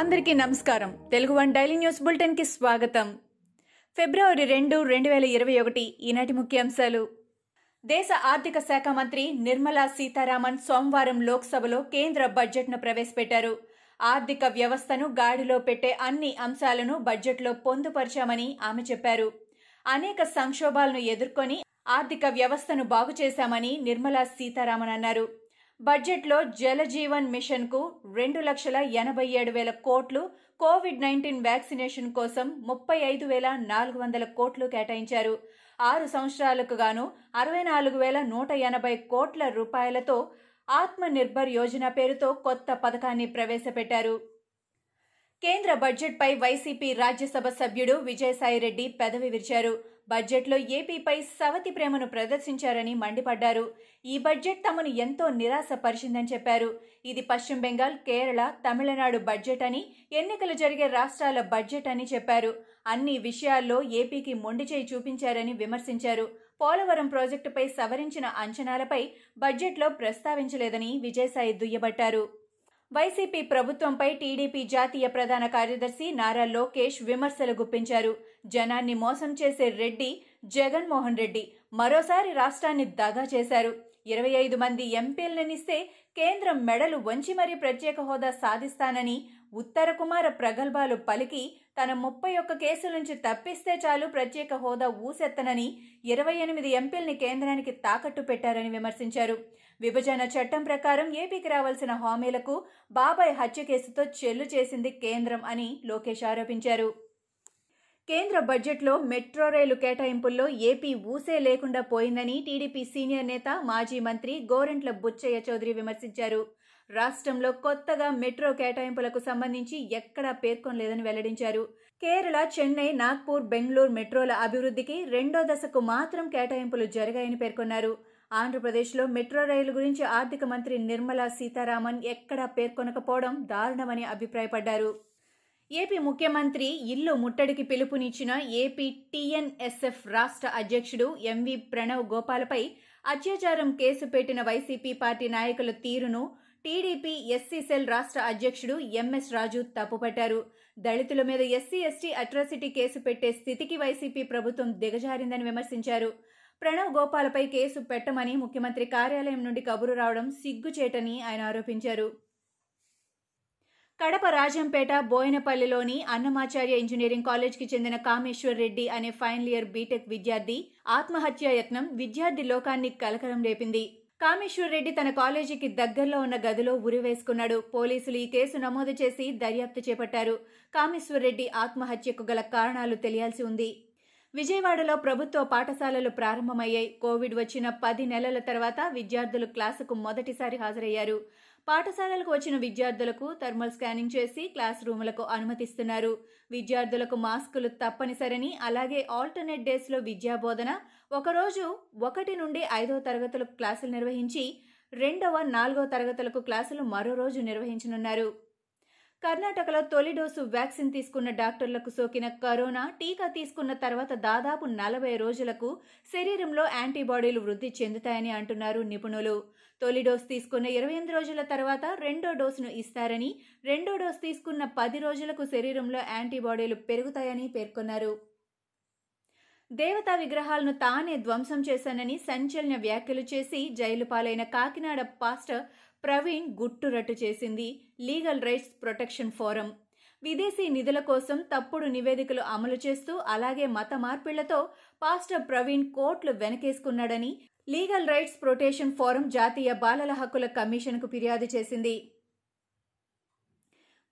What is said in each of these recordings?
అందరికీ నమస్కారం. Telugu One Daily News బులెటిన్కి స్వాగతం. ఫిబ్రవరి రెండు రెండు వేల ఇరవై ఒకటి ఈనాటి ముఖ్యాంశాలు. దేశ ఆర్థిక శాఖ మంత్రి నిర్మలా సీతారామన్ సోమవారం లోక్సభలో కేంద్ర బడ్జెట్ను ప్రవేశపెట్టారు. ఆర్థిక వ్యవస్థను గాడిలో పెట్టే అన్ని అంశాలను బడ్జెట్లో పొందుపరిచామని ఆమె చెప్పారు. అనేక సంక్షోభాలను ఎదుర్కొని ఆర్థిక వ్యవస్థను బాగు చేశామని నిర్మలా సీతారామన్ అన్నారు. బడ్జెట్లో జలజీవన్ మిషన్కు రెండు లక్షల ఎనభై ఏడు వేల కోట్లు కోవిడ్ నైన్టీన్ వ్యాక్సినేషన్ కోసం ముప్పై ఐదు వేల నాలుగు వందల కోట్లు కేటాయించారు. ఆరు సంవత్సరాలకు గాను అరవై నాలుగు వేల నూట ఎనభై కోట్ల రూపాయలతో ఆత్మ నిర్భర్ యోజన పేరుతో కొత్త పథకాన్ని ప్రవేశపెట్టారు. కేంద్ర బడ్జెట్పై వైసీపీ రాజ్యసభ సభ్యుడు విజయసాయిరెడ్డి పెదవి విరిచారు. బడ్జెట్లో ఏపీపై సవతి ప్రేమను ప్రదర్శించారని మండిపడ్డారు. ఈ బడ్జెట్ తమను ఎంతో నిరాశపరిచిందని చెప్పారు. ఇది పశ్చిమ బెంగాల్ కేరళ తమిళనాడు బడ్జెట్ అని ఎన్నికలు జరిగే రాష్ట్రాల బడ్జెట్ అని చెప్పారు. అన్ని విషయాల్లో ఏపీకి మొండి చేయి చూపించారని విమర్శించారు. పోలవరం ప్రాజెక్టుపై సవరించిన అంచనాలపై బడ్జెట్లో ప్రస్తావించలేదని విజయసాయి దుయ్యబట్టారు. వైసీపీ ప్రభుత్వంపై టీడీపీ జాతీయ ప్రధాన కార్యదర్శి నారా లోకేష్ విమర్శలు గుప్పించారు. జనాన్ని మోసం చేసే రెడ్డి జగన్మోహన్ రెడ్డి మరోసారి రాష్ట్రాన్ని దగా చేశారు. ఇరవై ఐదు మంది ఎంపీలనిస్తే కేంద్రం మెడలు వంచి మరీ ప్రత్యేక హోదా సాధిస్తానని ఉత్తర కుమార ప్రగల్భాలు పలికి తన ముప్పై ఒక్క కేసుల నుంచి తప్పిస్తే చాలు ప్రత్యేక హోదా ఊసెత్తనని ఇరవై ఎనిమిది ఎంపీల్ని కేంద్రానికి తాకట్టు పెట్టారని విమర్శించారు. విభజన చట్టం ప్రకారం ఏపీకి రావాల్సిన హామీలకు బాబాయ్ హత్య కేసుతో చెల్లు చేసింది కేంద్రం అని లోకేష్ ఆరోపించారు. కేంద్ర బడ్జెట్లో మెట్రో రైలు కేటాయింపుల్లో ఏపీ ఊసే లేకుండా పోయిందని టీడీపీ సీనియర్ నేత మాజీ మంత్రి గోరెంట్ల బుచ్చయ్య చౌదరి విమర్శించారు. రాష్ట్రంలో కొత్తగా మెట్రో కేటాయింపులకు సంబంధించి ఎక్కడా పేర్కొనలేదని వెల్లడించారు. కేరళ చెన్నై నాగ్పూర్ బెంగళూరు మెట్రోల అభివృద్ధికి రెండో దశకు మాత్రం కేటాయింపులు జరిగాయని పేర్కొన్నారు. ఆంధ్రప్రదేశ్లో మెట్రో రైలు గురించి ఆర్థిక మంత్రి నిర్మలా సీతారామన్ ఎక్కడా పేర్కొనకపోవడం దారుణమని అభిప్రాయపడ్డారు. ఏపీ ముఖ్యమంత్రి ఇల్లు ముట్టడికి పిలుపునిచ్చిన ఏపీ టీఎన్ఎస్ఎఫ్ రాష్ట్ర అధ్యక్షుడు ఎంవి ప్రణవ్ గోపాలపై అత్యాచారం కేసు పెట్టిన వైసీపీ పార్టీ నాయకుల తీరును టీడీపీ ఎస్సీ సెల్ రాష్ట్ర అధ్యక్షుడు ఎంఎస్ రాజు తప్పుపట్టారు. దళితుల మీద ఎస్సీ ఎస్టీ అట్రాసిటీ కేసు పెట్టే స్థితికి వైసీపీ ప్రభుత్వం దిగజారిందని విమర్శించారు. ప్రణవ్ గోపాలపై కేసు పెట్టమని ముఖ్యమంత్రి కార్యాలయం నుండి కబురు రావడం సిగ్గుచేటని ఆయన ఆరోపించారు. కడప రాజంపేట బోయనపల్లిలోని అన్నమాచార్య ఇంజనీరింగ్ కాలేజ్కి చెందిన కామేశ్వర్ రెడ్డి అనే ఫైనల్ ఇయర్ బీటెక్ విద్యార్థి ఆత్మహత్యా యత్నం విద్యార్థి లోకాన్ని కలకలం రేపింది. కామేశ్వర్ రెడ్డి తన కాలేజీకి దగ్గరలో ఉన్న గదిలో ఉరివేసుకున్నాడు పోలీసులు ఈ కేసు నమోదు చేసి దర్యాప్తు చేపట్టారు. కామేశ్వర్ రెడ్డి ఆత్మహత్యకు గల కారణాలు తెలియాల్సి ఉంది. విజయవాడలో ప్రభుత్వ పాఠశాలలు ప్రారంభమయ్యాయి. కోవిడ్ వచ్చిన పది నెలల తర్వాత విద్యార్థులు క్లాసుకు మొదటిసారి హాజరయ్యారు. పాఠశాలలకు వచ్చిన విద్యార్థులకు థర్మల్ స్కానింగ్ చేసి క్లాస్ రూములకు అనుమతిస్తున్నారు. విద్యార్థులకు మాస్కులు తప్పనిసరని అలాగే ఆల్టర్నేట్ డేస్లో విద్యాబోధన ఒకరోజు ఒకటి నుండి ఐదో తరగతులకు క్లాసులు నిర్వహించి రెండవ నాలుగో తరగతులకు క్లాసులు మరో రోజు నిర్వహించనున్నారు. కర్ణాటకలో తొలి డోసు వ్యాక్సిన్ తీసుకున్న డాక్టర్లకు సోకిన కరోనా టీకా తీసుకున్న తర్వాత దాదాపు నలభై రోజులకు శరీరంలో యాంటీబాడీలు వృద్ధి చెందుతాయని అంటున్నారు నిపుణులు. తొలి డోసు తీసుకున్న ఇరవై ఎనిమిది రోజుల తర్వాత రెండో డోసును ఇస్తారని రెండో డోసు తీసుకున్న పది రోజులకు శరీరంలో యాంటీబాడీలు పెరుగుతాయని పేర్కొన్నారు. దేవతా విగ్రహాలను తానే ధ్వంసం చేశానని సంచలన వ్యాఖ్యలు చేసి జైలు పాలైన కాకినాడ పాస్టర్ ప్రవీణ్ గుట్టురట్టు చేసింది లీగల్ రైట్స్ ప్రొటెక్షన్ ఫోరం. విదేశీ నిధుల కోసం తప్పుడు నివేదికలు అమలు చేస్తూ అలాగే మత మార్పిళ్ళతో పాస్టర్ ప్రవీణ్ కోట్లు వెనకేసుకున్నాడని లీగల్ రైట్స్ ప్రొటెక్షన్ ఫోరం జాతీయ బాలల హక్కుల కమిషన్కు ఫిర్యాదు చేసింది.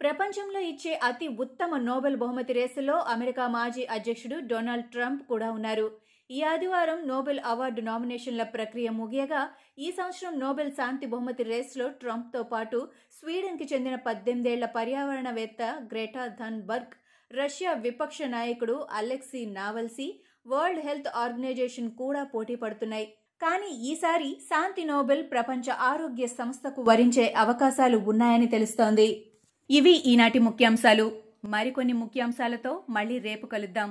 ప్రపంచంలో ఇచ్చే అతి ఉత్తమ నోబెల్ బహుమతి రేసులో అమెరికా మాజీ అధ్యక్షుడు డొనాల్డ్ ట్రంప్ కూడా ఉన్నారు. ఈ ఆదివారం నోబెల్ అవార్డు నామినేషన్ల ప్రక్రియ ముగియగా ఈ సంవత్సరం నోబెల్ శాంతి బహుమతి రేస్లో ట్రంప్తో పాటు స్వీడన్కి చెందిన పద్దెనిమిదేళ్ళ పర్యావరణవేత్త గ్రేటా థన్బర్గ్ రష్యా విపక్ష నాయకుడు Alexei Navalny World Health Organization కూడా పోటీ పడుతున్నాయి. కానీ ఈసారి శాంతి నోబెల్ ప్రపంచ ఆరోగ్య సంస్థకు వరించే అవకాశాలు ఉన్నాయని తెలుస్తోంది. ఇవి ఈనాటి ముఖ్యాంశాలు. మరికొన్ని ముఖ్యాంశాలతో మళ్ళీ రేపు కలుద్దాం.